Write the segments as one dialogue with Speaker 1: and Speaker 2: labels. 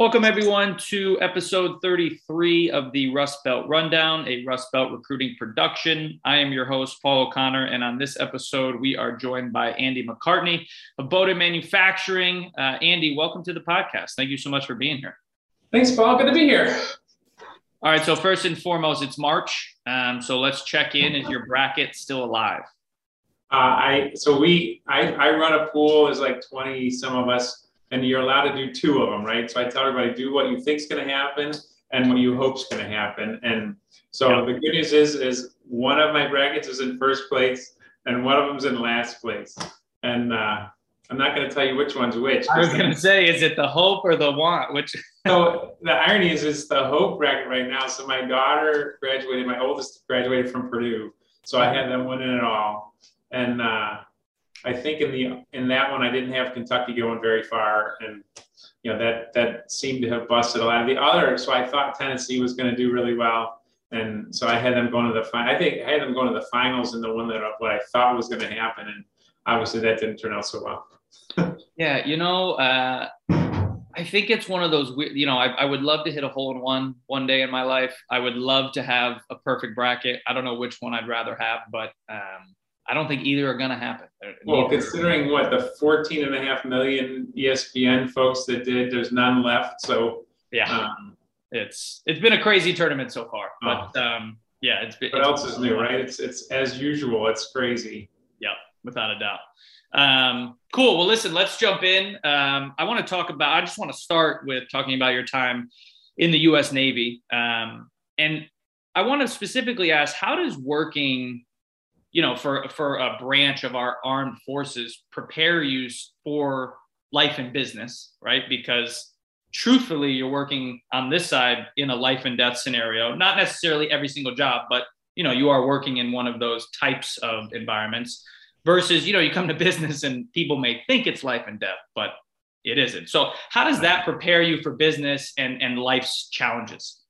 Speaker 1: Welcome, everyone, to episode 33 of the Rust Belt Rundown, a Rust Belt recruiting production. I am your host, Paul O'Connor, and on this episode, we are joined by Andy McCartney of Bowden Manufacturing. Uh, Andy, welcome to the podcast. Thank you so much for being here.
Speaker 2: Thanks, Paul. Good to be here.
Speaker 1: All right, so first and foremost, it's March. Um, so let's check in. Is your bracket still alive?
Speaker 2: Uh, I so we I, I run a pool. There's like 20 some of us and you're allowed to do two of them, right? So I tell everybody do what you think's going to happen and what you hope's going to happen. And so yeah. the good news is is one of my brackets is in first place and one of them's in last place. And uh, I'm not going to tell you which one's which.
Speaker 1: I was going to say, is it the hope or the want? Which?
Speaker 2: so the irony is, it's the hope bracket right now. So my daughter graduated, my oldest graduated from Purdue, so I had them winning it all. And uh, I think in the in that one I didn't have Kentucky going very far, and you know that that seemed to have busted a lot of the other. So I thought Tennessee was going to do really well, and so I had them going to the final. I think I had them going to the finals in the one that what I thought was going to happen, and obviously that didn't turn out so
Speaker 1: well. yeah, you know, uh, I think it's one of those. You know, I, I would love to hit a hole in one one day in my life. I would love to have a perfect bracket. I don't know which one I'd rather have, but. Um, I don't think either are going to happen.
Speaker 2: Well, considering what the 14 and a half million ESPN folks that did, there's none left. So
Speaker 1: yeah, um, it's it's been a crazy tournament so far. But oh. um, yeah, it's been.
Speaker 2: What else is new, right? It's it's as usual. It's crazy.
Speaker 1: Yeah, without a doubt. Um, cool. Well, listen, let's jump in. Um, I want to talk about. I just want to start with talking about your time in the U.S. Navy, um, and I want to specifically ask, how does working you know, for for a branch of our armed forces, prepare you for life and business, right? Because truthfully, you're working on this side in a life and death scenario, not necessarily every single job, but you know, you are working in one of those types of environments versus, you know, you come to business and people may think it's life and death, but it isn't. So how does that prepare you for business and, and life's challenges?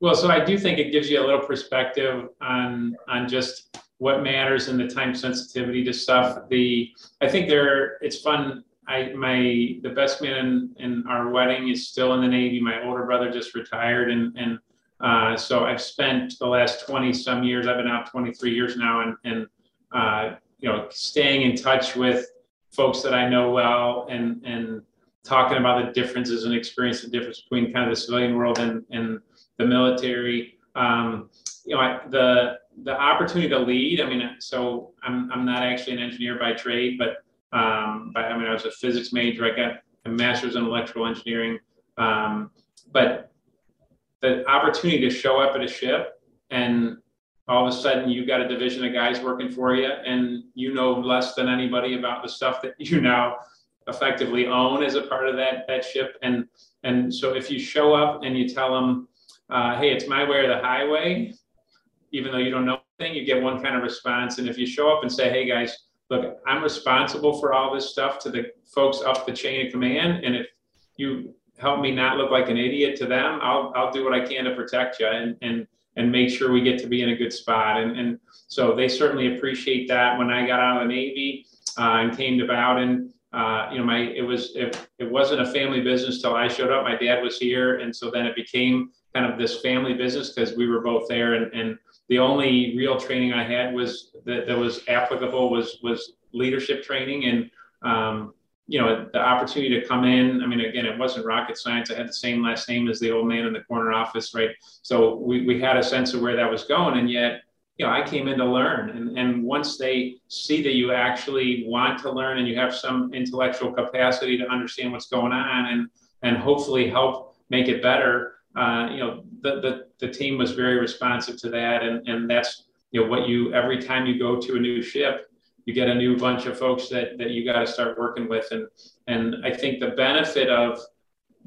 Speaker 2: Well, so I do think it gives you a little perspective on on just what matters and the time sensitivity to stuff. The I think there it's fun. I my the best man in, in our wedding is still in the Navy. My older brother just retired, and and uh, so I've spent the last twenty some years. I've been out twenty three years now, and and uh, you know staying in touch with folks that I know well, and and talking about the differences and experience the difference between kind of the civilian world and and the military. Um, you know, I, the the opportunity to lead. I mean, so I'm I'm not actually an engineer by trade, but um, by, I mean I was a physics major. I got a master's in electrical engineering, um, but the opportunity to show up at a ship and all of a sudden you've got a division of guys working for you and you know less than anybody about the stuff that you now effectively own as a part of that that ship and and so if you show up and you tell them uh, hey it's my way or the highway even though you don't know anything, you get one kind of response. And if you show up and say, hey guys, look, I'm responsible for all this stuff to the folks up the chain of command. And if you help me not look like an idiot to them, I'll, I'll do what I can to protect you and, and, and make sure we get to be in a good spot. And, and so they certainly appreciate that. When I got out of the Navy uh, and came to Bowden, uh, you know, my it was it, it wasn't a family business till I showed up. My dad was here, and so then it became kind of this family business because we were both there. And, and the only real training I had was that, that was applicable was was leadership training and um, you know the opportunity to come in. I mean, again, it wasn't rocket science. I had the same last name as the old man in the corner office, right? So we we had a sense of where that was going, and yet you know I came in to learn. And and once they see that you actually want to learn and you have some intellectual capacity to understand what's going on and and hopefully help make it better uh, you know, the, the, the team was very responsive to that. And, and that's, you know, what you, every time you go to a new ship, you get a new bunch of folks that, that you got to start working with. And, and I think the benefit of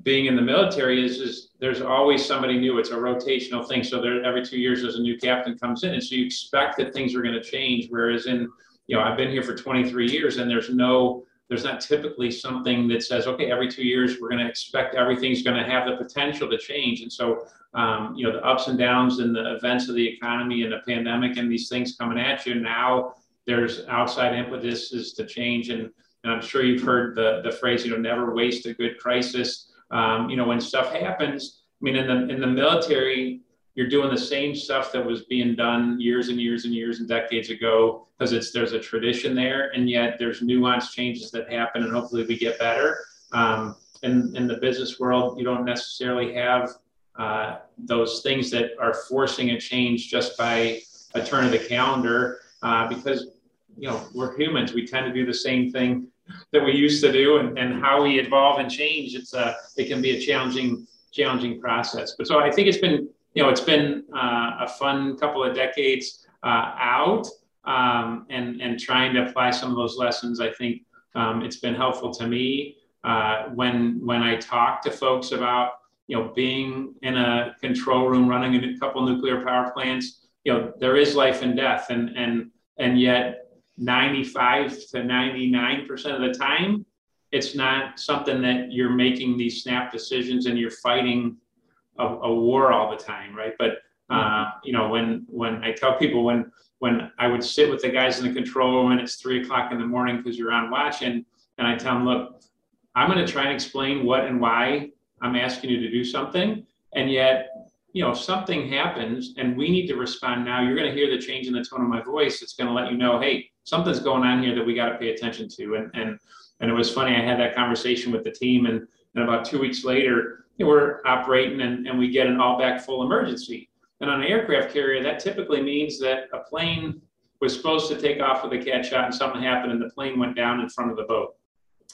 Speaker 2: being in the military is is there's always somebody new. It's a rotational thing. So there every two years there's a new captain comes in, and so you expect that things are going to change. Whereas in you know I've been here for 23 years, and there's no there's not typically something that says okay every two years we're going to expect everything's going to have the potential to change. And so um, you know the ups and downs and the events of the economy and the pandemic and these things coming at you now there's outside impetuses to change and and I'm sure you've heard the, the phrase, you know, never waste a good crisis um, you know, when stuff happens, I mean, in the in the military, you're doing the same stuff that was being done years and years and years and decades ago because it's there's a tradition there, and yet there's nuanced changes that happen, and hopefully we get better. Um, in in the business world, you don't necessarily have uh, those things that are forcing a change just by a turn of the calendar uh, because you know we're humans. We tend to do the same thing that we used to do and, and how we evolve and change, it's a, it can be a challenging, challenging process. But so I think it's been, you know, it's been uh, a fun couple of decades uh, out um, and, and trying to apply some of those lessons. I think um, it's been helpful to me uh, when, when I talk to folks about, you know, being in a control room, running a couple nuclear power plants, you know, there is life and death and, and, and yet 95 to 99% of the time, it's not something that you're making these snap decisions and you're fighting a, a war all the time, right? But uh, you know, when when I tell people when when I would sit with the guys in the control room and it's three o'clock in the morning because you're on watch, and and I tell them, look, I'm going to try and explain what and why I'm asking you to do something, and yet you know, if something happens and we need to respond now, you're going to hear the change in the tone of my voice. It's going to let you know, hey, something's going on here that we got to pay attention to. And and and it was funny. I had that conversation with the team, and, and about two weeks later, you know, we're operating and, and we get an all back full emergency. And on an aircraft carrier, that typically means that a plane was supposed to take off with a cat shot and something happened and the plane went down in front of the boat.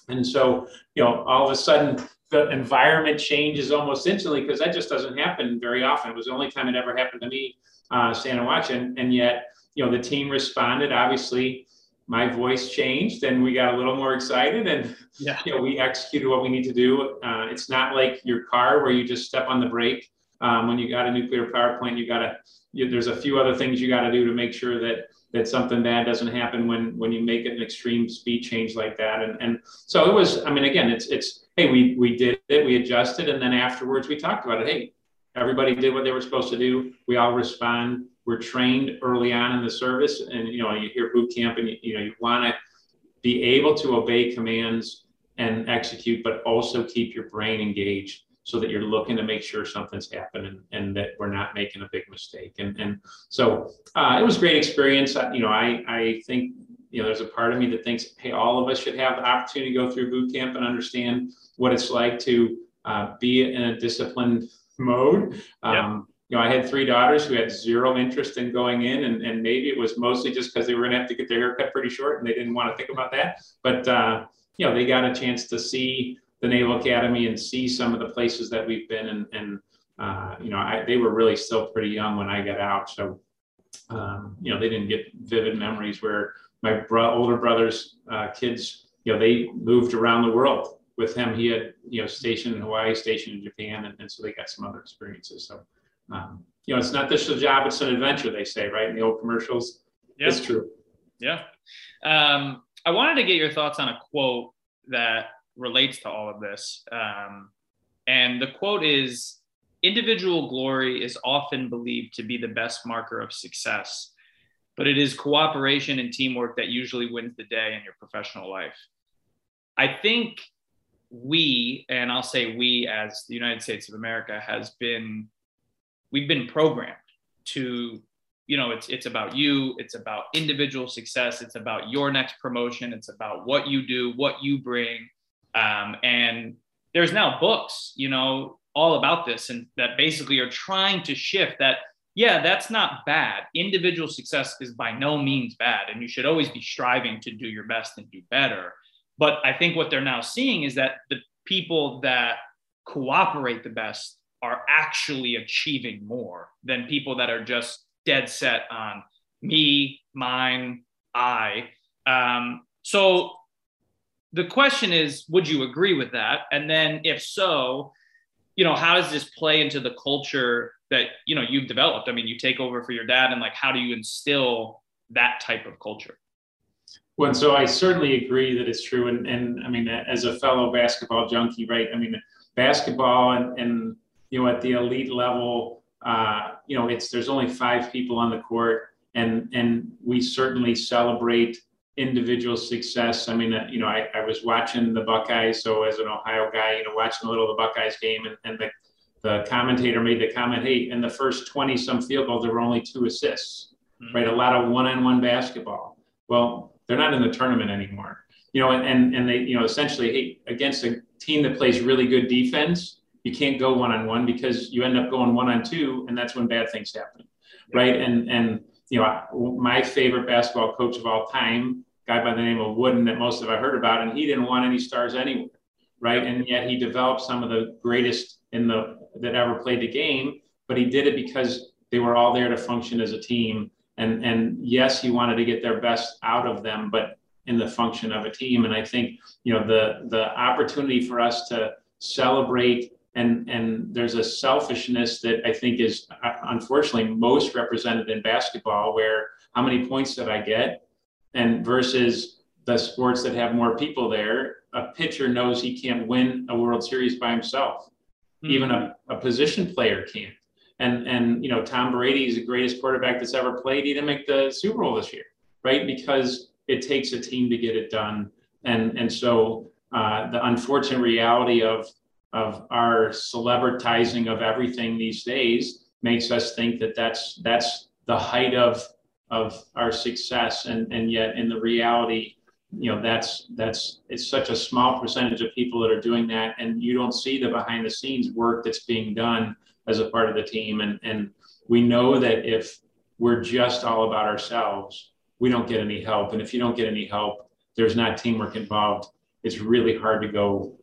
Speaker 2: And so, you know, all of a sudden the environment changes almost instantly because that just doesn't happen very often. It was the only time it ever happened to me, uh, Santa Watch. And, and yet, you know, the team responded. Obviously, my voice changed and we got a little more excited and yeah. you know we executed what we need to do. Uh, it's not like your car where you just step on the brake um, when you got a nuclear power plant you got to there's a few other things you got to do to make sure that that something bad doesn't happen when when you make an extreme speed change like that. And and so it was i mean again it's it's hey we we did it we adjusted and then afterwards we talked about it. Hey everybody did what they were supposed to do. We all respond we're trained early on in the service. And you know you hear boot camp and you, you know you want to be able to obey commands and execute but also keep your brain engaged so that you're looking to make sure something's happening and that we're not making a big mistake. And and so uh, it was a great experience. You know i i think you know there's a part of me that thinks hey all of us should have the opportunity to go through boot camp and understand what it's like to uh, be in a disciplined mode. Um, know, I had three daughters who had zero interest in going in, and, and maybe it was mostly just because they were going to have to get their hair cut pretty short and they didn't want to think about that. But, uh, you know, they got a chance to see the Naval Academy and see some of the places that we've been. And, and uh, you know, I, they were really still pretty young when I got out. So, um, you know, they didn't get vivid memories where my bro- older brother's uh, kids, you know, they moved around the world with him. He had, you know, stationed in Hawaii, stationed in Japan, and, and so they got some other experiences. So, um, you know, it's not just a job, it's an adventure, they say, right? In the old commercials. Yeah. It's true.
Speaker 1: Yeah. Um, I wanted to get your thoughts on a quote that relates to all of this. Um, and the quote is individual glory is often believed to be the best marker of success, but it is cooperation and teamwork that usually wins the day in your professional life. I think we, and I'll say we as the United States of America, has been we've been programmed to you know it's it's about you it's about individual success it's about your next promotion it's about what you do what you bring. Um, and there's now books you know all about this and that basically are trying to shift that yeah that's not bad. Individual success is by no means bad and you should always be striving to do your best and do better. But i think what they're now seeing is that the people that cooperate the best are actually achieving more than people that are just dead set on me, mine, I. Um, so the question is, would you agree with that? And then if so, you know, how does this play into the culture that, you know, you've developed? I mean, you take over for your dad and like, how do you instill that type of culture?
Speaker 2: Well, so I certainly agree that it's true. And, and I mean, as a fellow basketball junkie, right? I mean, basketball and, and you know, at the elite level, uh, you know, it's there's only five people on the court, and and we certainly celebrate individual success. I mean, uh, you know, I, I was watching the Buckeyes, so as an Ohio guy, you know, watching a little of the Buckeyes game, and, and the the commentator made the comment, hey, in the first 20 some field goals, there were only two assists, mm-hmm. right? A lot of one on one basketball. Well, they're not in the tournament anymore. You know, and, and, and they, you know, essentially, hey, against a team that plays really good defense, you can't go one on one because you end up going one on two, and that's when bad things happen, right? And and you know, my favorite basketball coach of all time, guy by the name of Wooden, that most of I heard about, and he didn't want any stars anywhere, right? And yet he developed some of the greatest in the that ever played the game, but he did it because they were all there to function as a team. And and yes, he wanted to get their best out of them, but in the function of a team. And I think you know the the opportunity for us to celebrate and and there's a selfishness that I think is uh, unfortunately most represented in basketball, where how many points did I get, and versus the sports that have more people there, a pitcher knows he can't win a World Series by himself. Mm-hmm. Even a, a position player can't. And and you know Tom Brady is the greatest quarterback that's ever played. He didn't make the Super Bowl this year, right? Because it takes a team to get it done. And and so uh, the unfortunate reality of of our celebritizing of everything these days makes us think that that's that's the height of of our success. And and yet in the reality you know that's that's it's such a small percentage of people that are doing that. And you don't see the behind the scenes work that's being done as a part of the team. And and we know that if we're just all about ourselves we don't get any help. And if you don't get any help there's not teamwork involved. It's really hard to go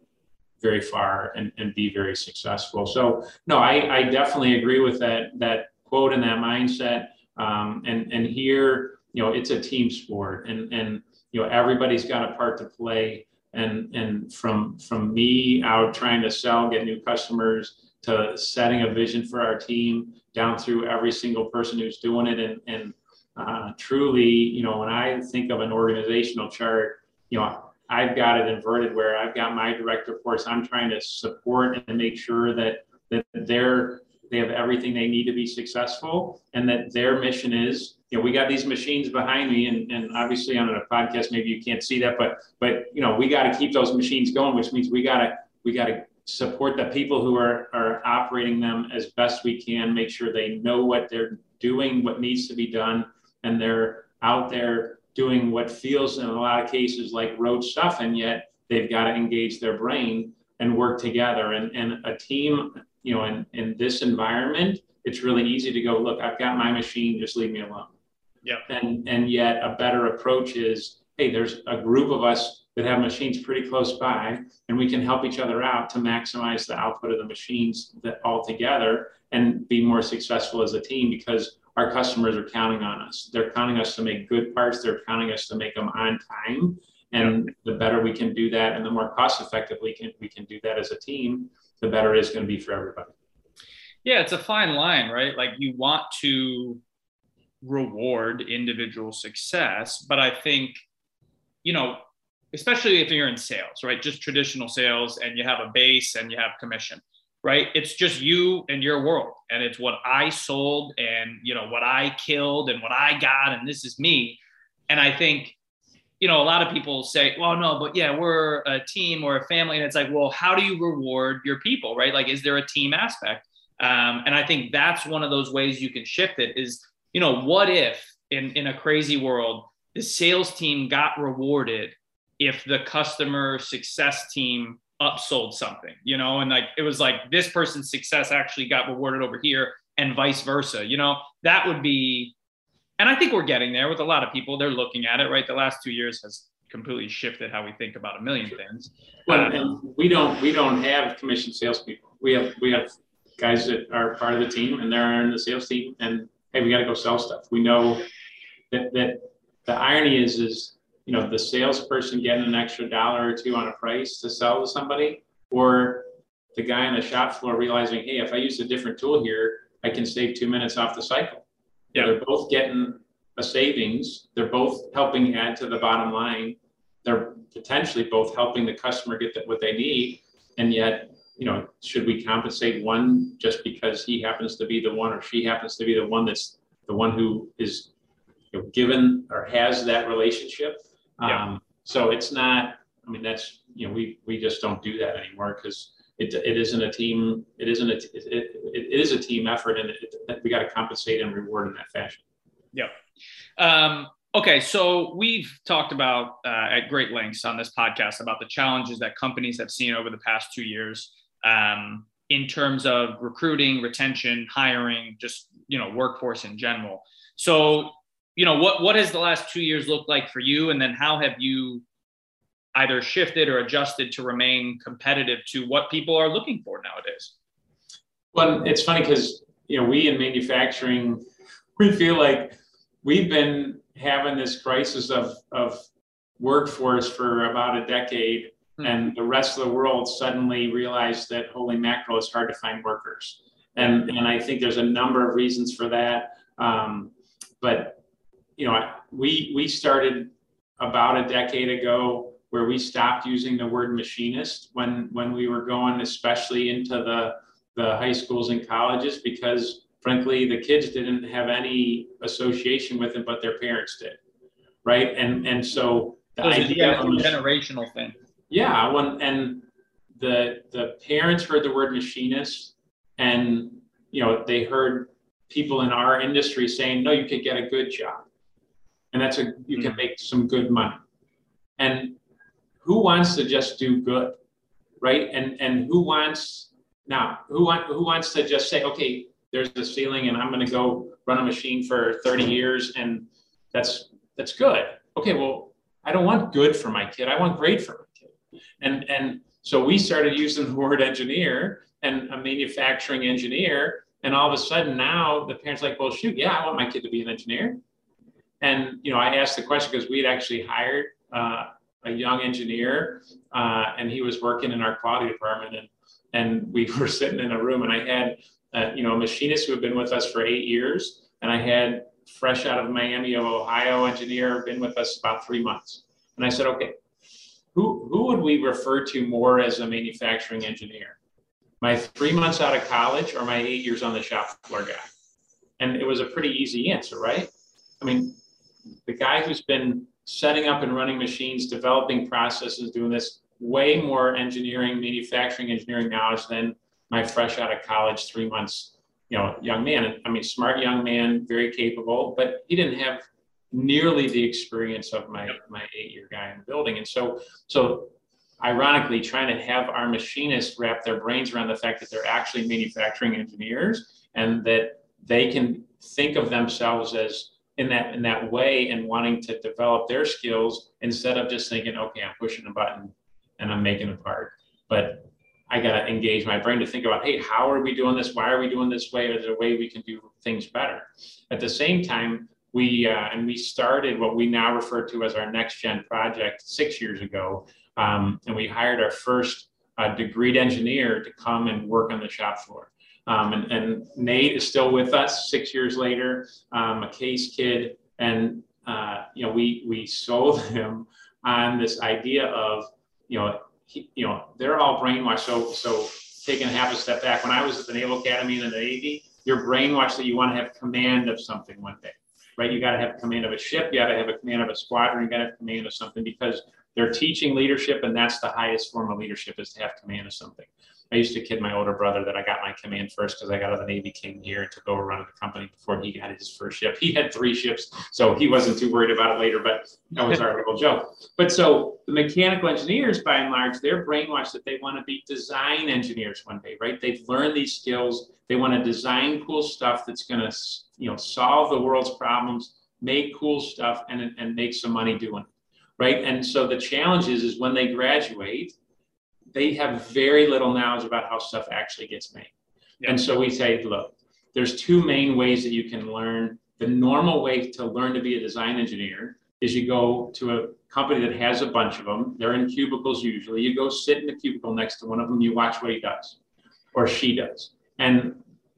Speaker 2: very far and, and be very successful. So no, I, I definitely agree with that that quote and that mindset. Um, and and here, you know, it's a team sport, and and you know everybody's got a part to play. And and from from me out trying to sell, get new customers, to setting a vision for our team, down through every single person who's doing it, and and uh, truly, you know, when I think of an organizational chart, you know, I've got it inverted where I've got my direct reports. I'm trying to support and make sure that that they're they have everything they need to be successful and that their mission is you know we got these machines behind me and, and obviously on a podcast maybe you can't see that but but you know we got to keep those machines going which means we got to we got to support the people who are are operating them as best we can make sure they know what they're doing what needs to be done and they're out there doing what feels in a lot of cases like rote stuff, and yet they've got to engage their brain and work together. And, and a team, you know, in, in this environment, it's really easy to go, look, I've got my machine, just leave me alone.
Speaker 1: Yeah.
Speaker 2: And and yet a better approach is, hey, there's a group of us that have machines pretty close by, and we can help each other out to maximize the output of the machines that all together and be more successful as a team because our customers are counting on us. They're counting us to make good parts. They're counting us to make them on time. And yep. the better we can do that, and the more cost effectively can, we can do that as a team, the better it is going to be for everybody.
Speaker 1: Yeah, it's a fine line, right? Like you want to reward individual success, but I think, you know, especially if you're in sales, right? Just traditional sales and you have a base and you have commission right? It's just you and your world. And it's what i sold and you know what i killed and what i got and this is me. And i think you know a lot of people say well no but yeah we're a team or a family. And it's like well how do you reward your people right? Like is there a team aspect? Um, and i think that's one of those ways you can shift it is you know what if in in a crazy world the sales team got rewarded if the customer success team upsold something, you know, and like it was like this person's success actually got rewarded over here and vice versa, you know, that would be, and I think we're getting there with a lot of people. They're looking at it, right? The last two years has completely shifted how we think about a million things.
Speaker 2: But um, we don't we don't have commission salespeople. We have we have guys that are part of the team and they're in the sales team, and hey, we got to go sell stuff. We know that that the irony is is you know the salesperson getting an extra dollar or two on a price to sell to somebody, or the guy on the shop floor realizing, hey, if I use a different tool here, I can save two minutes off the cycle. Yeah. They're both getting a savings. They're both helping add to the bottom line. They're potentially both helping the customer get what they need. And yet, you know, should we compensate one just because he happens to be the one or she happens to be the one that's the one who is you know, given or has that relationship? Yeah. Um, so it's not, I mean, that's, you know, we, we just don't do that anymore because it, it isn't a team, it isn't a, it, it, it is a team effort and it, we got to compensate and reward in that fashion.
Speaker 1: Yeah. Um, okay. So we've talked about uh, at great lengths on this podcast about the challenges that companies have seen over the past two years um, in terms of recruiting, retention, hiring, just, you know, workforce in general. So, you know, what, what has the last two years looked like for you? And then how have you either shifted or adjusted to remain competitive to what people are looking for nowadays?
Speaker 2: Well, it's funny because you know we in manufacturing we feel like we've been having this crisis of of workforce for about a decade, mm-hmm. and the rest of the world suddenly realized that holy mackerel, it's hard to find workers, and and I think there's a number of reasons for that. Um, but you know, we we started about a decade ago where we stopped using the word machinist when when we were going especially into the the high schools and colleges because frankly the kids didn't have any association with it but their parents did right? And and so
Speaker 1: the so idea of a generational thing.
Speaker 2: Yeah when and the the parents heard the word machinist and you know they heard people in our industry saying no you could get a good job and that's a you can mm. make some good money and who wants to just do good, right? And and who wants now who want who wants to just say, okay, there's the ceiling, and I'm going to go run a machine for 30 years, and that's that's good. Okay, well, I don't want good for my kid. I want great for my kid. And and so we started using the word engineer and a manufacturing engineer, and all of a sudden now the parents like, well, shoot, yeah, I want my kid to be an engineer. And you know, I asked the question because we had actually hired uh, a young engineer, uh, and he was working in our quality department, and and we were sitting in a room, and I had uh, you know a machinist who had been with us for eight years, and I had fresh out of Miami of Ohio engineer been with us about three months, and I said, okay, who who would we refer to more as a manufacturing engineer? My three months out of college or my eight years on the shop floor guy? And it was a pretty easy answer, right? I mean, the guy who's been setting up and running machines, developing processes, doing this way more engineering, manufacturing engineering knowledge than my fresh out of college three months, you know, young man. I mean, smart young man, very capable, but he didn't have nearly the experience of my my eight year guy in the building. And so, so ironically, trying to have our machinists wrap their brains around the fact that they're actually manufacturing engineers and that they can think of themselves as in that in that way and wanting to develop their skills instead of just thinking, okay, I'm pushing a button and I'm making a part. But I got to engage my brain to think about, hey, how are we doing this? Why are we doing this way? Is there a way we can do things better? At the same time, we uh, and we started what we now refer to as our next gen project six years ago, um, and we hired our first uh, degreed engineer to come and work on the shop floor. Um, and, and, Nate is still with us six years later, um, a Case kid. And, uh, you know, we, we sold him on this idea of, you know, he, you know, they're all brainwashed. So, so taking half a step back, when I was at the Naval Academy in the Navy, you're brainwashed that you want to have command of something one day, right? You got to have command of a ship. You got to have a command of a squadron. You got to have command of something because they're teaching leadership, and that's the highest form of leadership is to have command of something. I used to kid my older brother that I got my command first because I got out of the Navy, came here, took over running the company before he got his first ship. He had three ships, so he wasn't too worried about it later, but that was our little joke. But so the mechanical engineers, by and large, they're brainwashed that they want to be design engineers one day, right? They've learned these skills. They want to design cool stuff that's going to, you know, solve the world's problems, make cool stuff, and, and make some money doing it, right? And so the challenge is, is when they graduate, they have very little knowledge about how stuff actually gets made. Yeah. And so we say, look, there's two main ways that you can learn. The normal way to learn to be a design engineer is you go to a company that has a bunch of them. They're in cubicles usually. You go sit in the cubicle next to one of them, you watch what he does or she does. And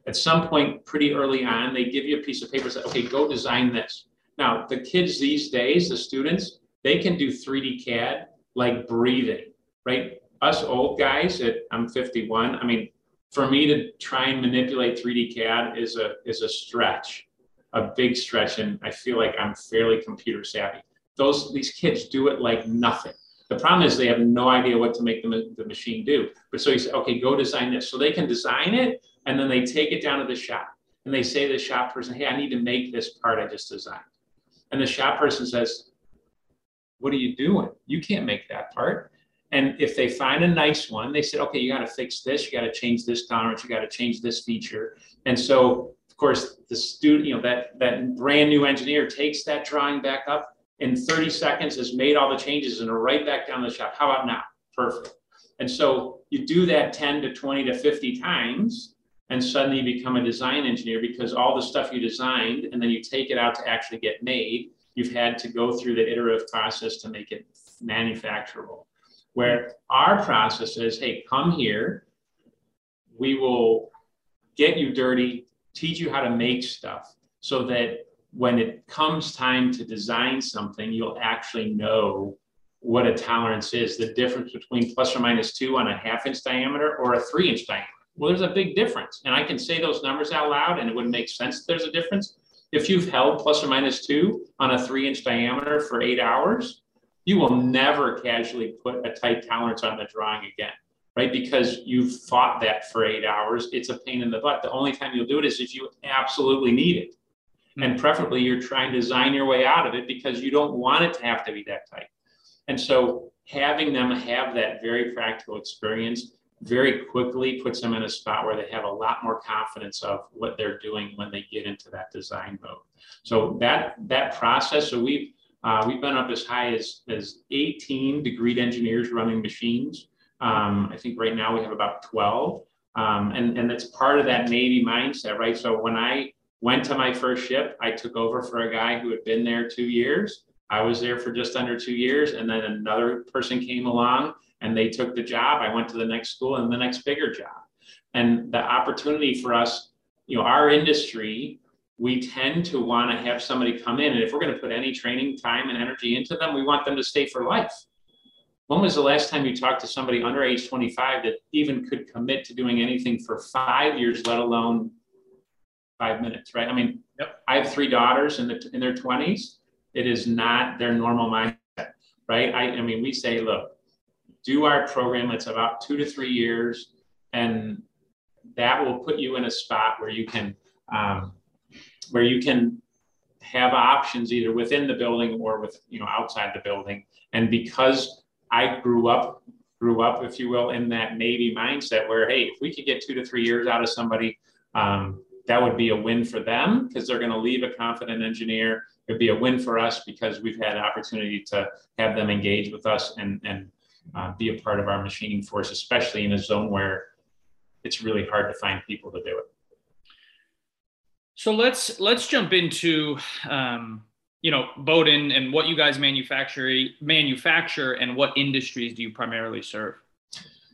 Speaker 2: at some point, pretty early on, they give you a piece of paper, say, okay, go design this. Now, the kids these days, the students, they can do 3D CAD like breathing, right? Us old guys, at I'm 51. I mean, for me to try and manipulate 3D CAD is a is a stretch, a big stretch, and I feel like I'm fairly computer savvy. Those these kids do it like nothing. The problem is they have no idea what to make the, the machine do. But so you say, okay, go design this. So they can design it, and then they take it down to the shop, and they say to the shop person, hey, I need to make this part I just designed. And the shop person says, what are you doing? You can't make that part. And if they find a nice one, they said, okay, you got to fix this, you got to change this tolerance, you got to change this feature. And so, of course, the student, you know, that that brand new engineer takes that drawing back up in 30 seconds, has made all the changes, and are right back down the shop. How about now? Perfect. And so you do that 10 to 20 to 50 times, and suddenly you become a design engineer because all the stuff you designed, and then you take it out to actually get made, you've had to go through the iterative process to make it manufacturable where our process is hey, come here. We will get you dirty, teach you how to make stuff so that when it comes time to design something, you'll actually know what a tolerance is the difference between plus or minus two on a half inch diameter or a three inch diameter. Well, there's a big difference. And I can say those numbers out loud and it wouldn't make sense there's a difference. If you've held plus or minus two on a three inch diameter for eight hours, you will never casually put a tight tolerance on the drawing again, right? Because you've fought that for eight hours. It's a pain in the butt. The only time you'll do it is if you absolutely need it. Hmm. And preferably you're trying to design your way out of it because you don't want it to have to be that tight. And so having them have that very practical experience very quickly puts them in a spot where they have a lot more confidence of what they're doing when they get into that design mode. So that that process, so we've uh, we've been up as high as, as 18 degreed engineers running machines. Um, I think right now we have about 12. Um, and, and that's part of that Navy mindset, right? So when I went to my first ship, I took over for a guy who had been there two years. I was there for just under two years. And then another person came along and they took the job. I went to the next school and the next bigger job. And the opportunity for us, you know, our industry we tend to want to have somebody come in. And if we're going to put any training time and energy into them, we want them to stay for life. When was the last time you talked to somebody under age 25 that even could commit to doing anything for five years, let alone five minutes, right? I mean, yep. I have three daughters in, the, in their 20s. It is not their normal mindset, right? I, I mean, we say, look, do our program. It's about two to three years, and that will put you in a spot where you can um, where you can have options either within the building or with you know outside the building. And because i grew up grew up if you will in that navy mindset where hey if we could get two to three years out of somebody um, that would be a win for them because they're going to leave a confident engineer. It'd be a win for us because we've had an opportunity to have them engage with us and and uh, be a part of our machining force especially in a zone where it's really hard to find people to do it
Speaker 1: so let's let's jump into um, you know Bowden and what you guys manufacture manufacture and what industries do you primarily serve?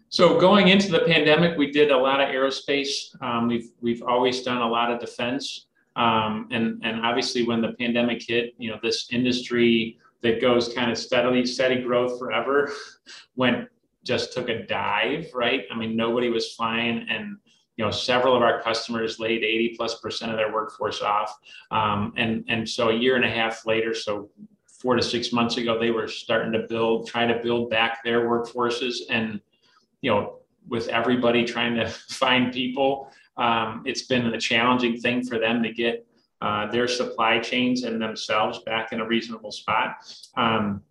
Speaker 2: So going into the pandemic, we did a lot of aerospace. Um, we've we've always done a lot of defense, um, and and obviously when the pandemic hit, you know this industry that goes kind of steadily steady growth forever went just took a dive, right? I mean nobody was flying and you know, several of our customers laid 80 plus percent of their workforce off. Um, and, and so a year and a half later, so four to six months ago, they were starting to build, try to build back their workforces. And, you know, with everybody trying to find people, um, it's been a challenging thing for them to get uh, their supply chains and themselves back in a reasonable spot. Um,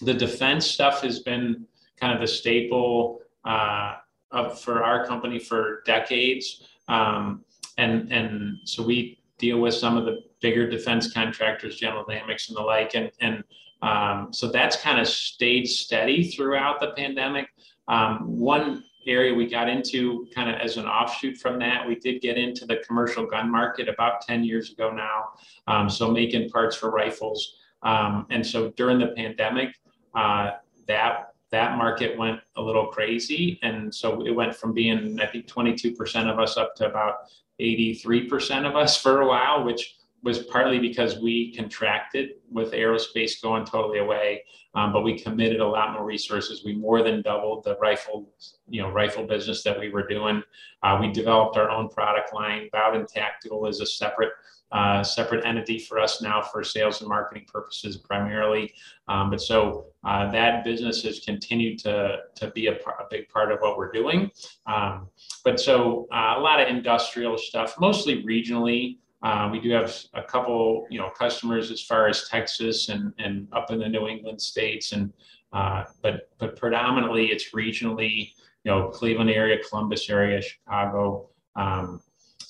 Speaker 2: the defense stuff has been kind of the staple uh, of, for our company for decades. Um, and, and so we deal with some of the bigger defense contractors, General Dynamics and the like. And, and um, so that's kind of stayed steady throughout the pandemic. Um, one area we got into kind of as an offshoot from that, we did get into the commercial gun market about 10 years ago now. Um, so making parts for rifles. Um, and so during the pandemic, uh, that that market went a little crazy, and so it went from being I think 22% of us up to about 83% of us for a while, which was partly because we contracted with aerospace going totally away, um, but we committed a lot more resources. We more than doubled the rifle, you know, rifle business that we were doing. Uh, we developed our own product line. Bowden Tactical is a separate separate entity for us now for sales and marketing purposes primarily. Um, but so uh, that business has continued to, to be a, a big part of what we're doing. Um, but so uh, a lot of industrial stuff, mostly regionally. Uh, we do have a couple, you know, customers as far as Texas and, and up in the New England states, and uh, but but predominantly it's regionally, you know, Cleveland area, Columbus area, Chicago. Um,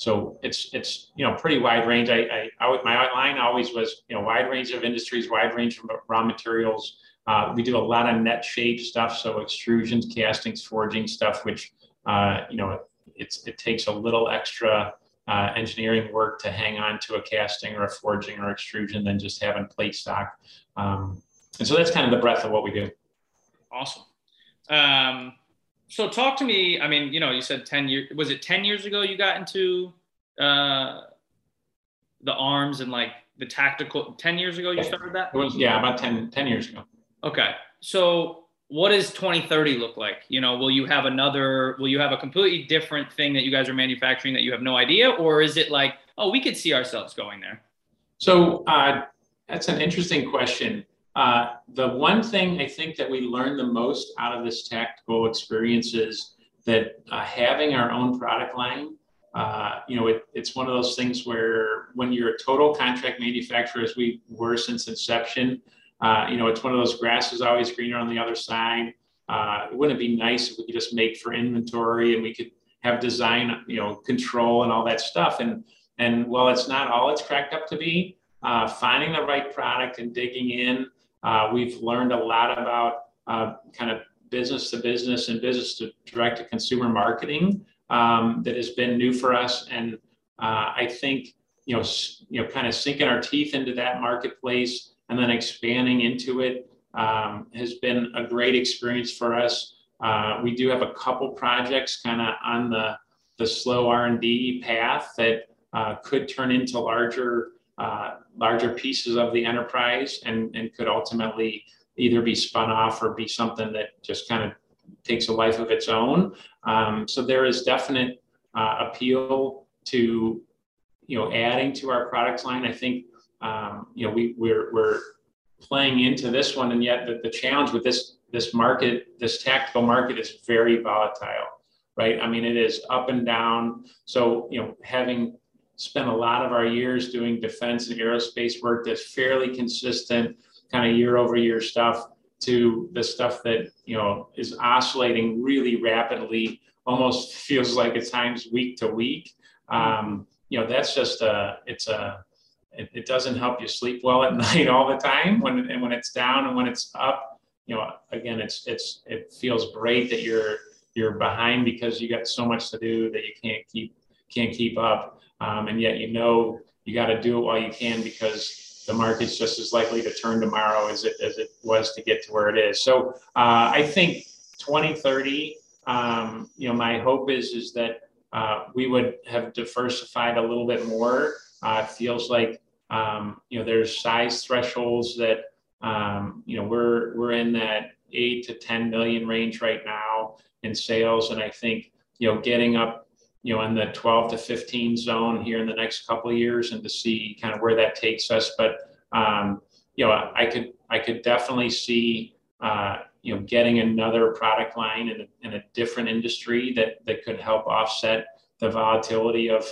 Speaker 2: so it's it's you know pretty wide range. I, I, I my line always was you know wide range of industries, wide range of raw materials. Uh, we do a lot of net shape stuff, so extrusions, castings, forging stuff, which uh, you know it's it takes a little extra uh, engineering work to hang on to a casting or a forging or extrusion than just having plate stock. Um, and so that's kind of the breadth of what we do.
Speaker 1: Awesome. Um, so talk to me. I mean, you know, you said 10 years, was it 10 years ago you got into uh, the arms and like the tactical 10 years ago you started that?
Speaker 2: It was, yeah, about 10, 10 years ago.
Speaker 1: Okay. So what does 2030 look like? You know, will you have another, will you have a completely different thing that you guys are manufacturing that you have no idea? Or is it like, oh, we could see ourselves going there?
Speaker 2: So uh, that's an interesting question. Uh, the one thing I think that we learned the most out of this tactical experience is that uh, having our own product line, uh, you know, it, it's one of those things where when you're a total contract manufacturer, as we were since inception, uh, you know, it's one of those grass is always greener on the other side. Uh, wouldn't it be nice if we could just make for inventory and we could have design, you know, control and all that stuff? And and while it's not all it's cracked up to be, finding the right product and digging in, uh, we've learned a lot about uh, kind of business to business and business to direct to consumer marketing um, that has been new for us. And uh, I think you know, you know, kind of sinking our teeth into that marketplace and then expanding into it um, has been a great experience for us. Uh, we do have a couple projects kind of on the, the slow R&D path that uh, could turn into larger uh, larger pieces of the enterprise and, and could ultimately either be spun off or be something that just kind of takes a life of its own. Um, so there is definite uh, appeal to you know adding to our product line. I think um, you know, we, we're, we're playing into this one, and yet the, the challenge with this this market, this tactical market, is very volatile, right? I mean, it is up and down. So, you know, having spent a lot of our years doing defense and aerospace work that's fairly consistent, kind of year over year stuff, to the stuff that you know is oscillating really rapidly, almost feels like at times week to week. Um, you know, that's just a it's a it, it doesn't help you sleep well at night all the time when and when it's down and when it's up you know again it's it's it feels great that you're you're behind because you got so much to do that you can't keep can't keep up um, and yet you know you got to do it while you can because the market's just as likely to turn tomorrow as it as it was to get to where it is. So uh, i think 2030 um, you know my hope is is that uh, we would have diversified a little bit more. Uh, feels like um, you know there's size thresholds that um, you know we're we're in that eight to 10 million range right now in sales, and I think you know getting up you know in the 12 to 15 zone here in the next couple of years, and to see kind of where that takes us. But um, you know I could I could definitely see. Uh, you know, getting another product line in a, in a different industry that that could help offset the volatility of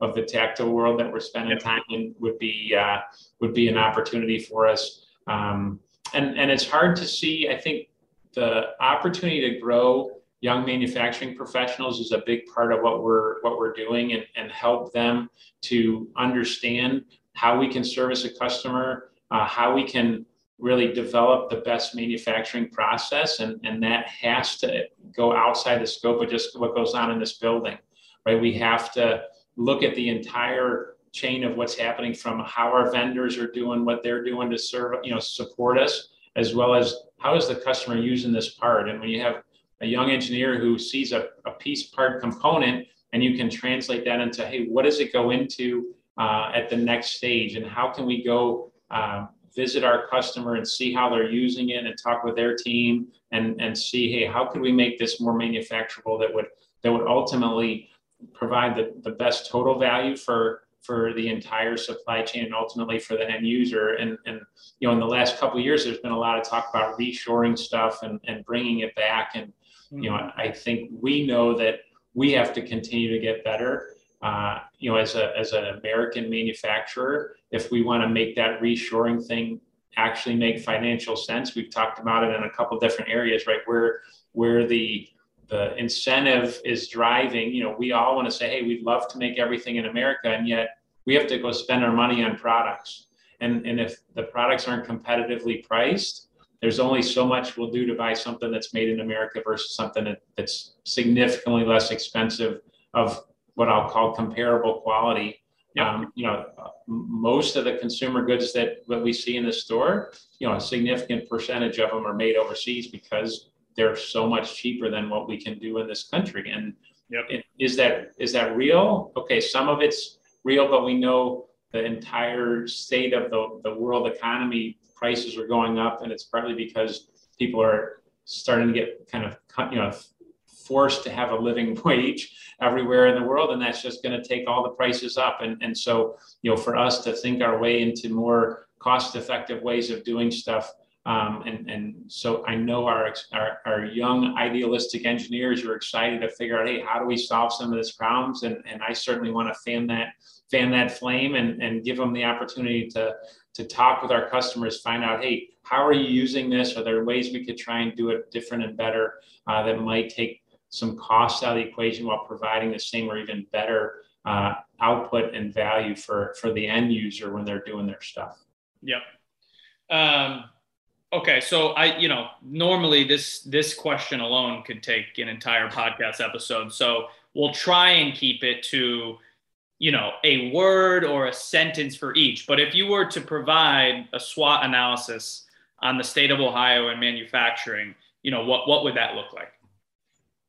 Speaker 2: of the tactical world that we're spending time in would be uh, would be an opportunity for us. Um, and and it's hard to see. I think the opportunity to grow young manufacturing professionals is a big part of what we're what we're doing and, and help them to understand how we can service a customer, uh, how we can really develop the best manufacturing process and, and that has to go outside the scope of just what goes on in this building right we have to look at the entire chain of what's happening from how our vendors are doing what they're doing to serve, you know, support us, as well as how is the customer using this part. And when you have a young engineer who sees a, a piece part component and you can translate that into, hey, what does it go into uh, at the next stage? And how can we go uh, visit our customer and see how they're using it and talk with their team and, and see, hey, how could we make this more manufacturable that would that would ultimately provide the, the best total value for for the entire supply chain and ultimately for the end user. And, and you know, in the last couple of years, there's been a lot of talk about reshoring stuff and, and bringing it back. And, you know, mm-hmm. I think we know that we have to continue to get better. Uh, you know, as a as an American manufacturer, if we want to make that reshoring thing actually make financial sense, we've talked about it in a couple different areas, right? Where where the the incentive is driving, you know, we all want to say, hey, we'd love to make everything in America, and yet we have to go spend our money on products. And, and if the products aren't competitively priced, there's only so much we'll do to buy something that's made in America versus something that, that's significantly less expensive of what I'll call comparable quality. Yep. Um, you know, most of the consumer goods that, that we see in the store, you know, a significant percentage of them are made overseas because they're so much cheaper than what we can do in this country. And yep. it, is that is that real? Okay, some of it's real, but we know the entire state of the, the world economy prices are going up, and it's partly because people are starting to get kind of you know forced to have a living wage everywhere in the world and that's just going to take all the prices up and, and so you know for us to think our way into more cost effective ways of doing stuff um, and, and so I know our, our, our, young idealistic engineers are excited to figure out, hey, how do we solve some of these problems? And, and I certainly want to fan that fan that flame and, and give them the opportunity to, to talk with our customers, find out, hey, how are you using this? Are there ways we could try and do it different and better uh, that might take some costs out of the equation while providing the same or even better uh, output and value for, for the end user when they're doing their stuff?
Speaker 1: Yep. Um, Okay, so I, you know, normally this this question alone could take an entire podcast episode. So we'll try and keep it to, you know, a word or a sentence for each. But if you were to provide a SWOT analysis on the state of Ohio and manufacturing, you know, what what would that look like?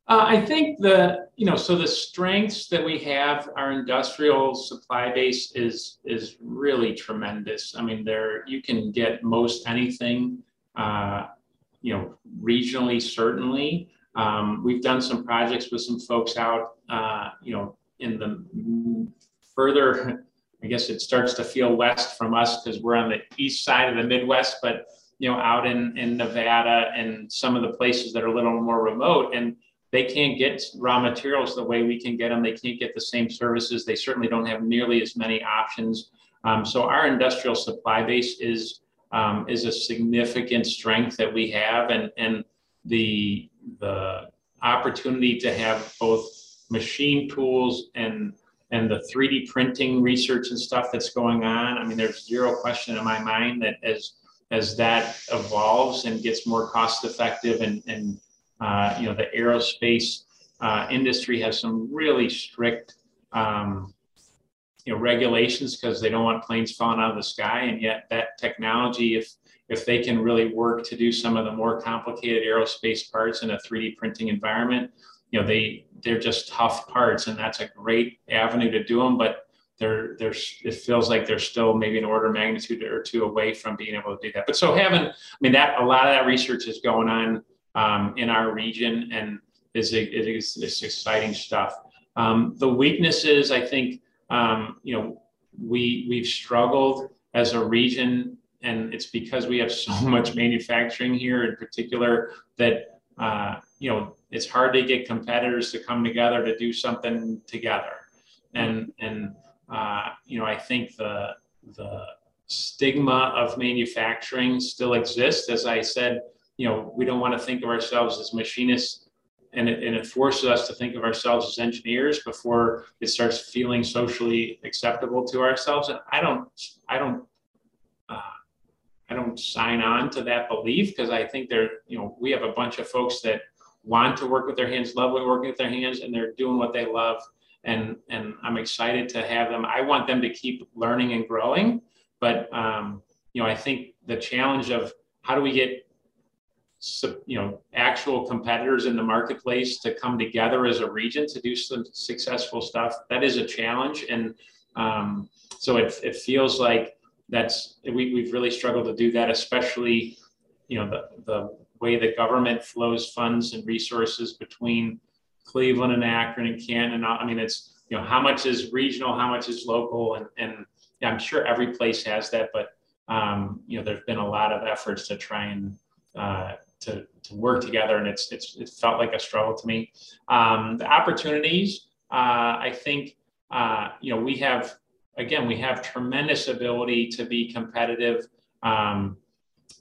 Speaker 2: Uh, I think the you know so the strengths that we have, our industrial supply base is is really tremendous. I mean, there you can get most anything uh, you know, regionally, certainly. Um, we've done some projects with some folks out, uh, you know, in the further, I guess it starts to feel west from us because we're on the east side of the Midwest, but, you know, out in, in Nevada and some of the places that are a little more remote. And they can't get raw materials the way we can get them. They can't get the same services. They certainly don't have nearly as many options. Um, so our industrial supply base is um, is a significant strength that we have, and and the the opportunity to have both machine tools and and the 3D printing research and stuff that's going on. I mean, there's zero question in my mind that as as that evolves and gets more cost effective and and uh, you know the aerospace uh, industry has some really strict um, you know regulations because they don't want planes falling out of the sky and yet that technology if if they can really work to do some of the more complicated aerospace parts in a 3d printing environment you know they they're just tough parts and that's a great avenue to do them but they're there's it feels like they're still maybe an order of magnitude or two away from being able to do that. But so having i mean that a lot of that research is going on um, in our region and is it is it's exciting stuff. Um, the weaknesses i think um, you know, we we've struggled as a region, and it's because we have so much manufacturing here, in particular, that uh, you know it's hard to get competitors to come together to do something together, and and uh, you know I think the the stigma of manufacturing still exists. As I said, you know, we don't want to think of ourselves as machinists and it, and it forces us to think of ourselves as engineers before it starts feeling socially acceptable to ourselves. And I don't, I don't, uh, I don't sign on to that belief because I think there, you know, we have a bunch of folks that want to work with their hands, love working with their hands, and they're doing what they love. And and I'm excited to have them. I want them to keep learning and growing, but um, you know, I think the challenge of how do we get you know actual competitors in the marketplace to come together as a region to do some successful stuff that is a challenge and um, so it, it feels like that's we, we've really struggled to do that especially you know the, the way the government flows funds and resources between cleveland and akron and canton i mean it's you know how much is regional how much is local and, and yeah, i'm sure every place has that but um, you know there's been a lot of efforts to try and uh, to, to work together, and it's it's it felt like a struggle to me. Um, the opportunities, uh, I think, uh, you know, we have again, we have tremendous ability to be competitive um,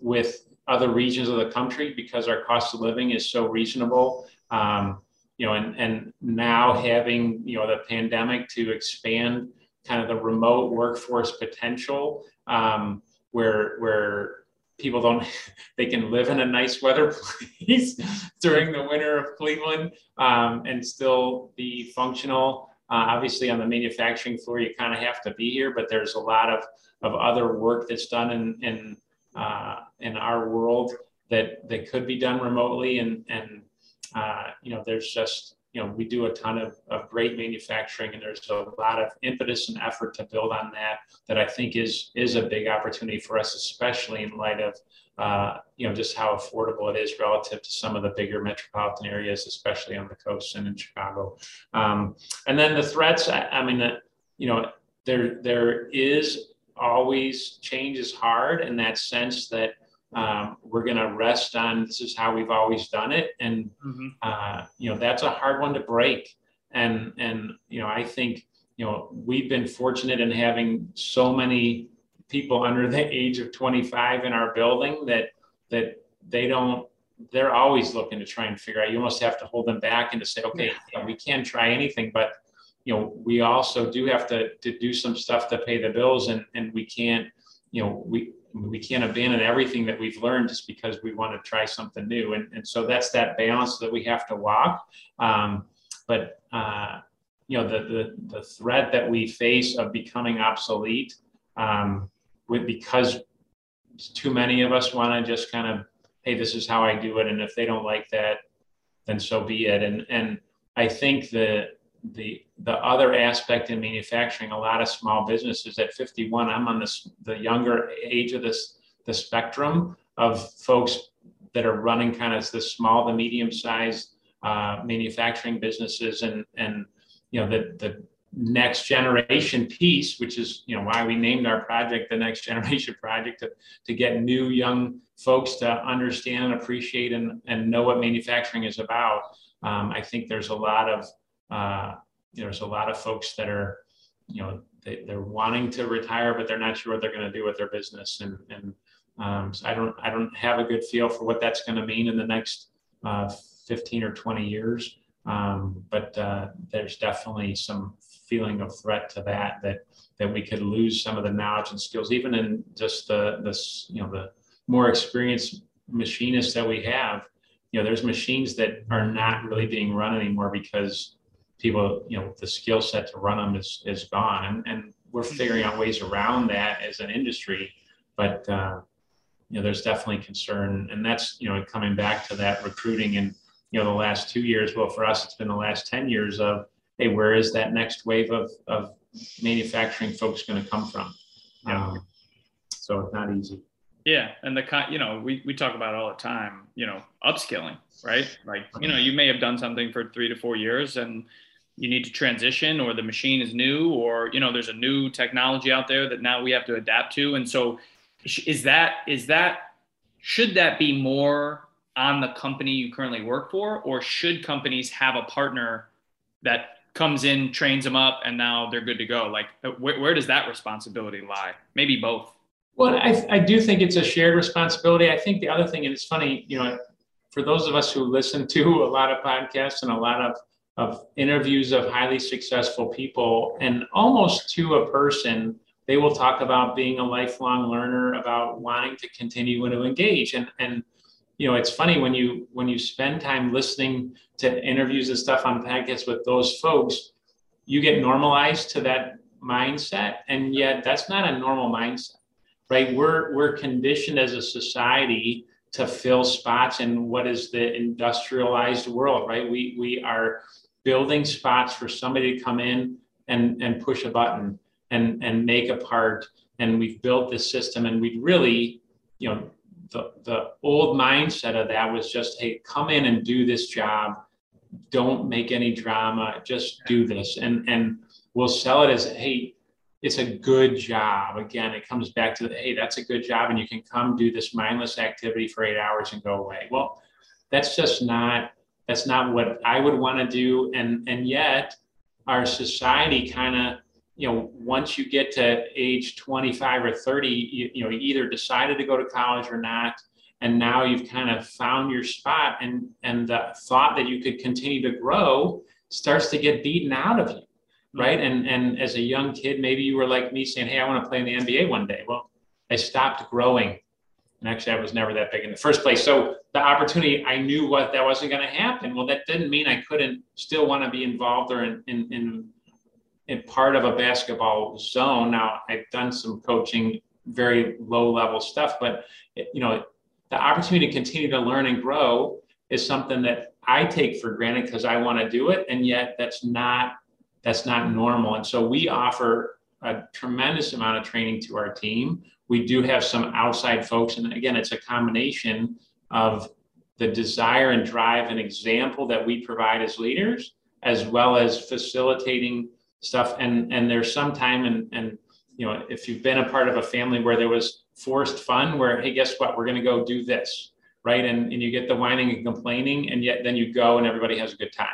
Speaker 2: with other regions of the country because our cost of living is so reasonable. Um, you know, and and now having you know the pandemic to expand kind of the remote workforce potential, um, where where people don't they can live in a nice weather place during the winter of cleveland um, and still be functional uh, obviously on the manufacturing floor you kind of have to be here but there's a lot of, of other work that's done in in, uh, in our world that that could be done remotely and and uh, you know there's just you know, we do a ton of, of great manufacturing and there's a lot of impetus and effort to build on that, that I think is, is a big opportunity for us, especially in light of, uh, you know, just how affordable it is relative to some of the bigger metropolitan areas, especially on the coast and in Chicago. Um, and then the threats, I, I mean, uh, you know, there, there is always change is hard in that sense that um, we're going to rest on this is how we've always done it and mm-hmm. uh, you know that's a hard one to break and and you know i think you know we've been fortunate in having so many people under the age of 25 in our building that that they don't they're always looking to try and figure out you almost have to hold them back and to say okay yeah. we can't try anything but you know we also do have to to do some stuff to pay the bills and and we can't you know we we can't abandon everything that we've learned just because we want to try something new. And, and so that's that balance that we have to walk. Um, but, uh, you know, the, the, the threat that we face of becoming obsolete um, with, because too many of us want to just kind of, hey, this is how I do it. And if they don't like that, then so be it. And, and I think that the the other aspect in manufacturing, a lot of small businesses at 51, I'm on this the younger age of this the spectrum of folks that are running kind of the small to medium sized uh, manufacturing businesses and and you know the the next generation piece, which is you know why we named our project the next generation project to, to get new young folks to understand and appreciate and, and know what manufacturing is about. Um, I think there's a lot of uh, there's a lot of folks that are, you know, they, they're wanting to retire, but they're not sure what they're going to do with their business. And, and um, so I don't, I don't have a good feel for what that's going to mean in the next uh, 15 or 20 years. Um, but uh, there's definitely some feeling of threat to that, that, that we could lose some of the knowledge and skills, even in just the, this, you know, the more experienced machinists that we have, you know, there's machines that are not really being run anymore because people, you know, the skill set to run them is, is gone. And, and we're figuring out ways around that as an industry. But, uh, you know, there's definitely concern. And that's, you know, coming back to that recruiting and, you know, the last two years, well, for us, it's been the last 10 years of, hey, where is that next wave of, of manufacturing folks going to come from? Um, so it's not easy.
Speaker 1: Yeah, and the you know we we talk about all the time. You know, upskilling, right? Like you know, you may have done something for three to four years, and you need to transition or the machine is new or you know there's a new technology out there that now we have to adapt to. And so is that is that should that be more on the company you currently work for or should companies have a partner that comes in trains them up and now they're good to go? Like uh, where, where does that responsibility lie? Maybe both.
Speaker 2: Well I, I do think it's a shared responsibility. I think the other thing and it's funny you know for those of us who listen to a lot of podcasts and a lot of of interviews of highly successful people, and almost to a person, they will talk about being a lifelong learner, about wanting to continue and to engage. And and you know, it's funny when you when you spend time listening to interviews and stuff on podcasts with those folks, you get normalized to that mindset, and yet that's not a normal mindset. right? We're we're conditioned as a society to fill spots in what is the industrialized world, right? We we are building spots for somebody to come in and and push a button and and make a part. And we've built this system, and we really, you know, the the old mindset of that was just, hey, come in and do this job. Don't make any drama. Just do this, and and we'll sell it as, hey, it's a good job. Again, it comes back to hey, that's a good job, and you can come do this mindless activity for eight hours and go away. Well, that's just not that's not what I would want to do. And and yet our society kind of, you know, once you get to age 25 or 30, you, you know, you either decided to go to college or not. And now you've kind of found your spot and and the thought that you could continue to grow starts to get beaten out of you right? Mm-hmm. And and as a young kid, maybe you were like me saying, "Hey, I want to play in the NBA one day." Well, I stopped growing, and actually, I was never that big in the first place. So the opportunity, I knew what that wasn't going to happen. Well, that didn't mean I couldn't still want to be involved or in in, in in part of a basketball zone. Now, I've done some coaching, very low level stuff, but you know, the opportunity to continue to learn and grow is something that I take for granted because I want to do it, and yet that's not that's not normal. And so we offer a tremendous amount of training to our team. We do have some outside folks. And again, it's a combination of the desire and drive and example that we provide as leaders, as well as facilitating stuff. And, and there's some time and, and, you know, if you've been a part of a family where there was forced fun, where, hey, guess what? We're going to go do this. Right. And, and you get the whining and complaining, and yet then you go and everybody has a good time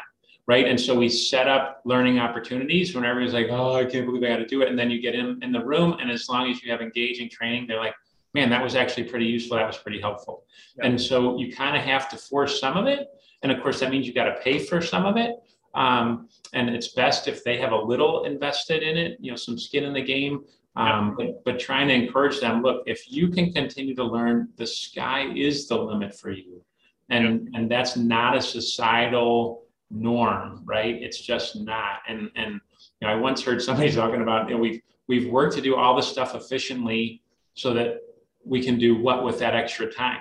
Speaker 2: right? And so we set up learning opportunities when everyone's like, oh, I can't believe I got to do it. And then you get in, in the room, and as long as you have engaging training, they're like, man, that was actually pretty useful. That was pretty helpful. Yeah. And so you kind of have to force some of it. And of course, that means you got to pay for some of it. Um, and it's best if they have a little invested in it, you know, some skin in the game. Um, but, but trying to encourage them, look, if you can continue to learn, the sky is the limit for you. And, and that's not a societal norm, right? It's just not. And and you know, I once heard somebody talking about you know we've we've worked to do all this stuff efficiently so that we can do what with that extra time.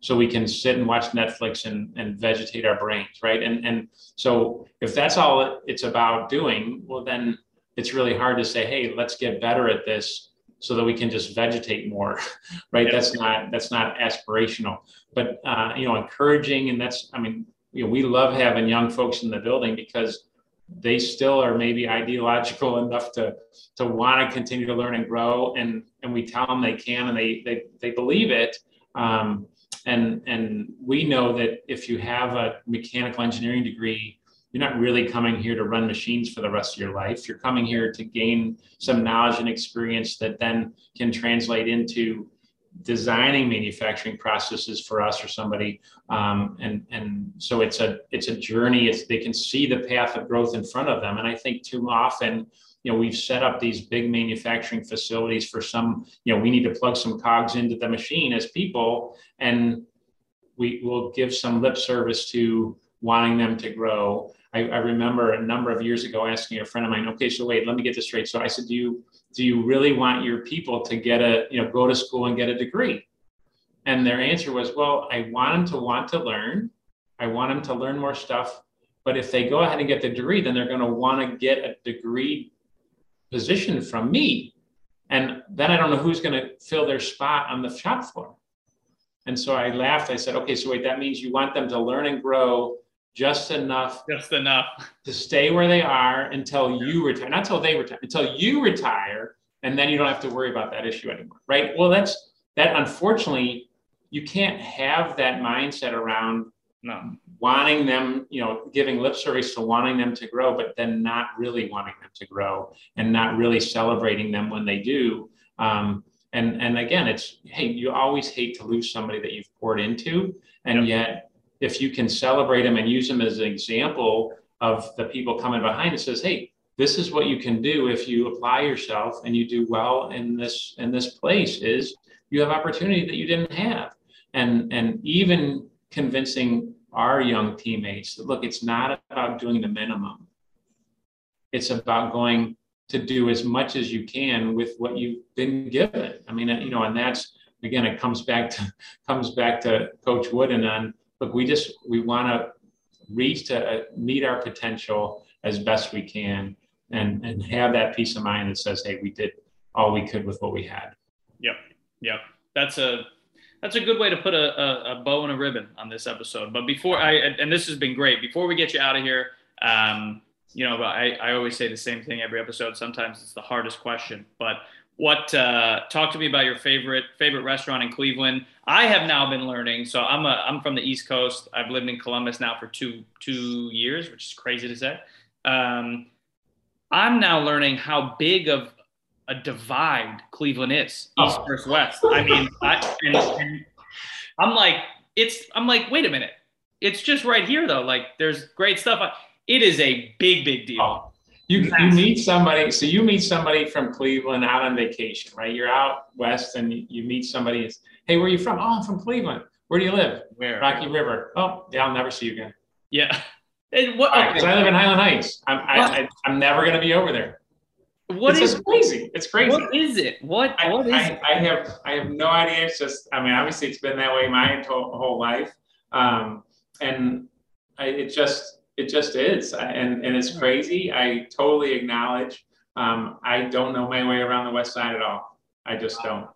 Speaker 2: So we can sit and watch Netflix and, and vegetate our brains, right? And and so if that's all it's about doing, well then it's really hard to say, hey, let's get better at this so that we can just vegetate more, right? That's not that's not aspirational, but uh, you know, encouraging, and that's I mean, you know, we love having young folks in the building because they still are maybe ideological enough to to want to continue to learn and grow and and we tell them they can and they they, they believe it. Um, and and we know that if you have a mechanical engineering degree you're not really coming here to run machines for the rest of your life. You're coming here to gain some knowledge and experience that then can translate into designing manufacturing processes for us or somebody um, and and so it's a it's a journey. It's they can see the path of growth in front of them. And i think too often you know we've set up these big manufacturing facilities for some you know we need to plug some cogs into the machine as people and we will give some lip service to wanting them to grow. I, I remember a number of years ago asking a friend of mine okay so wait let me get this straight. So i said do you do you really want your people to get a you know go to school and get a degree? And their answer was well i want them to want to learn. I want them to learn more stuff. But if they go ahead and get the degree then they're going to want to get a degree position from me. And then i don't know who's going to fill their spot on the shop floor. And so i laughed. I said okay so wait that means you want them to learn and grow just enough
Speaker 1: just enough.
Speaker 2: to stay where they are until you retire not until they retire until you retire and then you don't have to worry about that issue anymore right? Well that's that unfortunately you can't have that mindset around no. wanting them you know giving lip service to wanting them to grow but then not really wanting them to grow and not really celebrating them when they do. Um, and and again it's hey you always hate to lose somebody that you've poured into and yet if you can celebrate them and use them as an example of the people coming behind it says hey this is what you can do if you apply yourself and you do well in this in this place is you have opportunity that you didn't have and and even convincing our young teammates that look it's not about doing the minimum it's about going to do as much as you can with what you've been given. I mean, you know, and that's again, it comes back to comes back to Coach Wooden on look, we just we want to reach to uh, meet our potential as best we can and and have that peace of mind that says, hey, we did all we could with what we had.
Speaker 1: Yep. Yep. That's a that's a good way to put a, a, a, bow and a ribbon on this episode. But before I and this has been great. Before we get you out of here, um, you know, I, I always say the same thing every episode. Sometimes it's the hardest question, but what uh, talk to me about your favorite favorite restaurant in Cleveland. I have now been learning. So I'm a I'm from the East Coast. I've lived in Columbus now for two two years, which is crazy to say. Um, I'm now learning how big of a divide Cleveland is, oh. East oh. versus West. I mean, I, and, and I'm like, it's I'm like, wait a minute, it's just right here though. Like, there's great stuff. It is a big big deal. Oh
Speaker 2: you, you meet somebody, so you meet somebody from Cleveland out on vacation, right? You're out west and you meet somebody. Hey, where are you from? Oh, I'm from Cleveland. Where do you live?
Speaker 1: Where?
Speaker 2: Rocky River. Oh, yeah, I'll never see you again.
Speaker 1: Yeah.
Speaker 2: And what? Because okay. I live in Highland Heights. I'm I, I, am never going to be over there. What it's is, crazy? It's crazy.
Speaker 1: What is it? What?
Speaker 2: I,
Speaker 1: what is
Speaker 2: I,
Speaker 1: it?
Speaker 2: I have I have no idea. It's just I mean, obviously, it's been that way my whole, whole life, um, and I, it just it just is, and and it's crazy. I totally acknowledge. Um, I don't know my way around the West Side at all. I just don't.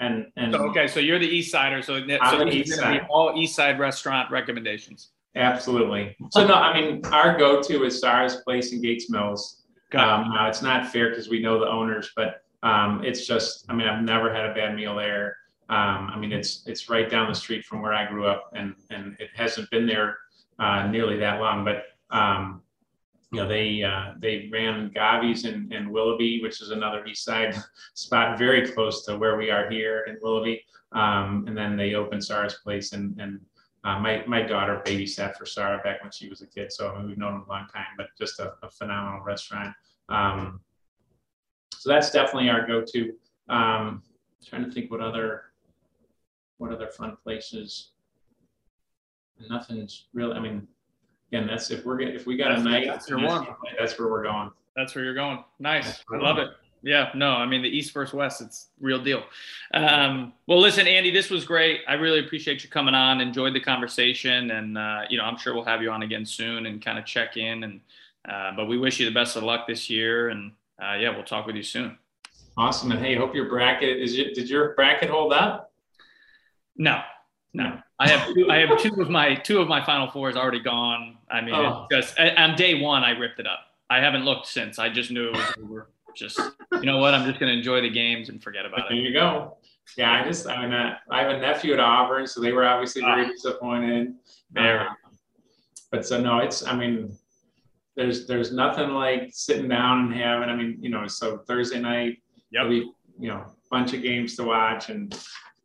Speaker 2: And and
Speaker 1: so, okay, so you're the East Sider, so, so East Side. all East Side restaurant recommendations.
Speaker 2: Absolutely. So no, I mean our go-to is Sarah's Place in Gates Mills. Um, now it's not fair because we know the owners, but um, it's just I mean I've never had a bad meal there. Um, I mean it's it's right down the street from where I grew up, and and it hasn't been there uh, nearly that long. But um, you know, they uh, they ran Gavi's in, in Willoughby, which is another East Side spot, very close to where we are here in Willoughby. Um, and then they opened Sarah's Place, and and uh, my my daughter babysat for Sarah back when she was a kid, so I mean, we've known a long time. But just a, a phenomenal restaurant. Um, so that's definitely our go-to. Um, trying to think what other what other fun places nothing's really. I mean, again, that's if we're if we got that's, a night, that's, your one. that's where we're going.
Speaker 1: That's where you're going. Nice. I love it. Yeah, no, I mean the East versus West, it's real deal. Um, well, listen, Andy, this was great. I really appreciate you coming on. Enjoyed the conversation, and uh, you know, I'm sure we'll have you on again soon and kind of check in. And uh, but we wish you the best of luck this year, and uh, yeah, we'll talk with you soon.
Speaker 2: Awesome, and hey, hope your bracket is. It, did your bracket hold up?
Speaker 1: No, no, I have two, I have two of my two of my final fours already gone. I mean, oh. just on day one, I ripped it up. I haven't looked since. I just knew it was over. Just you know what? I'm just going to enjoy the games and forget about
Speaker 2: there
Speaker 1: it.
Speaker 2: There you go. Yeah, I just I mean uh, I have a nephew at Auburn, so they were obviously very uh, disappointed. There. Uh, but so no, it's I mean, there's there's nothing like sitting down and having. I mean, you know, so Thursday night,
Speaker 1: yeah,
Speaker 2: we you know bunch of games to watch, and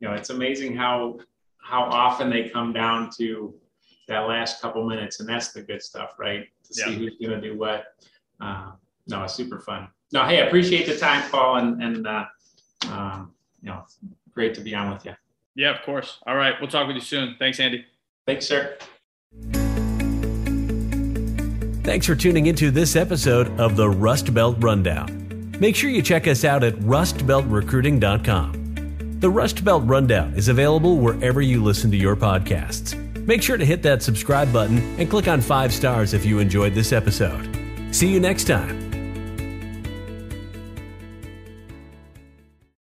Speaker 2: you know it's amazing how how often they come down to that last couple minutes, and that's the good stuff, right? To see who's going to do what. Uh, no, it's super fun. No, hey, I appreciate the time, Paul, and and uh, um, you know, great to be on with you.
Speaker 1: Yeah, of course. All right, we'll talk with you soon. Thanks, Andy.
Speaker 2: Thanks, sir.
Speaker 3: Thanks for tuning into this episode of the Rust Belt Rundown. Make sure you check us out at rustbeltrecruiting.com. The Rust Belt Rundown is available wherever you listen to your podcasts. Make sure to hit that subscribe button and click on five stars if you enjoyed this episode. See you next time.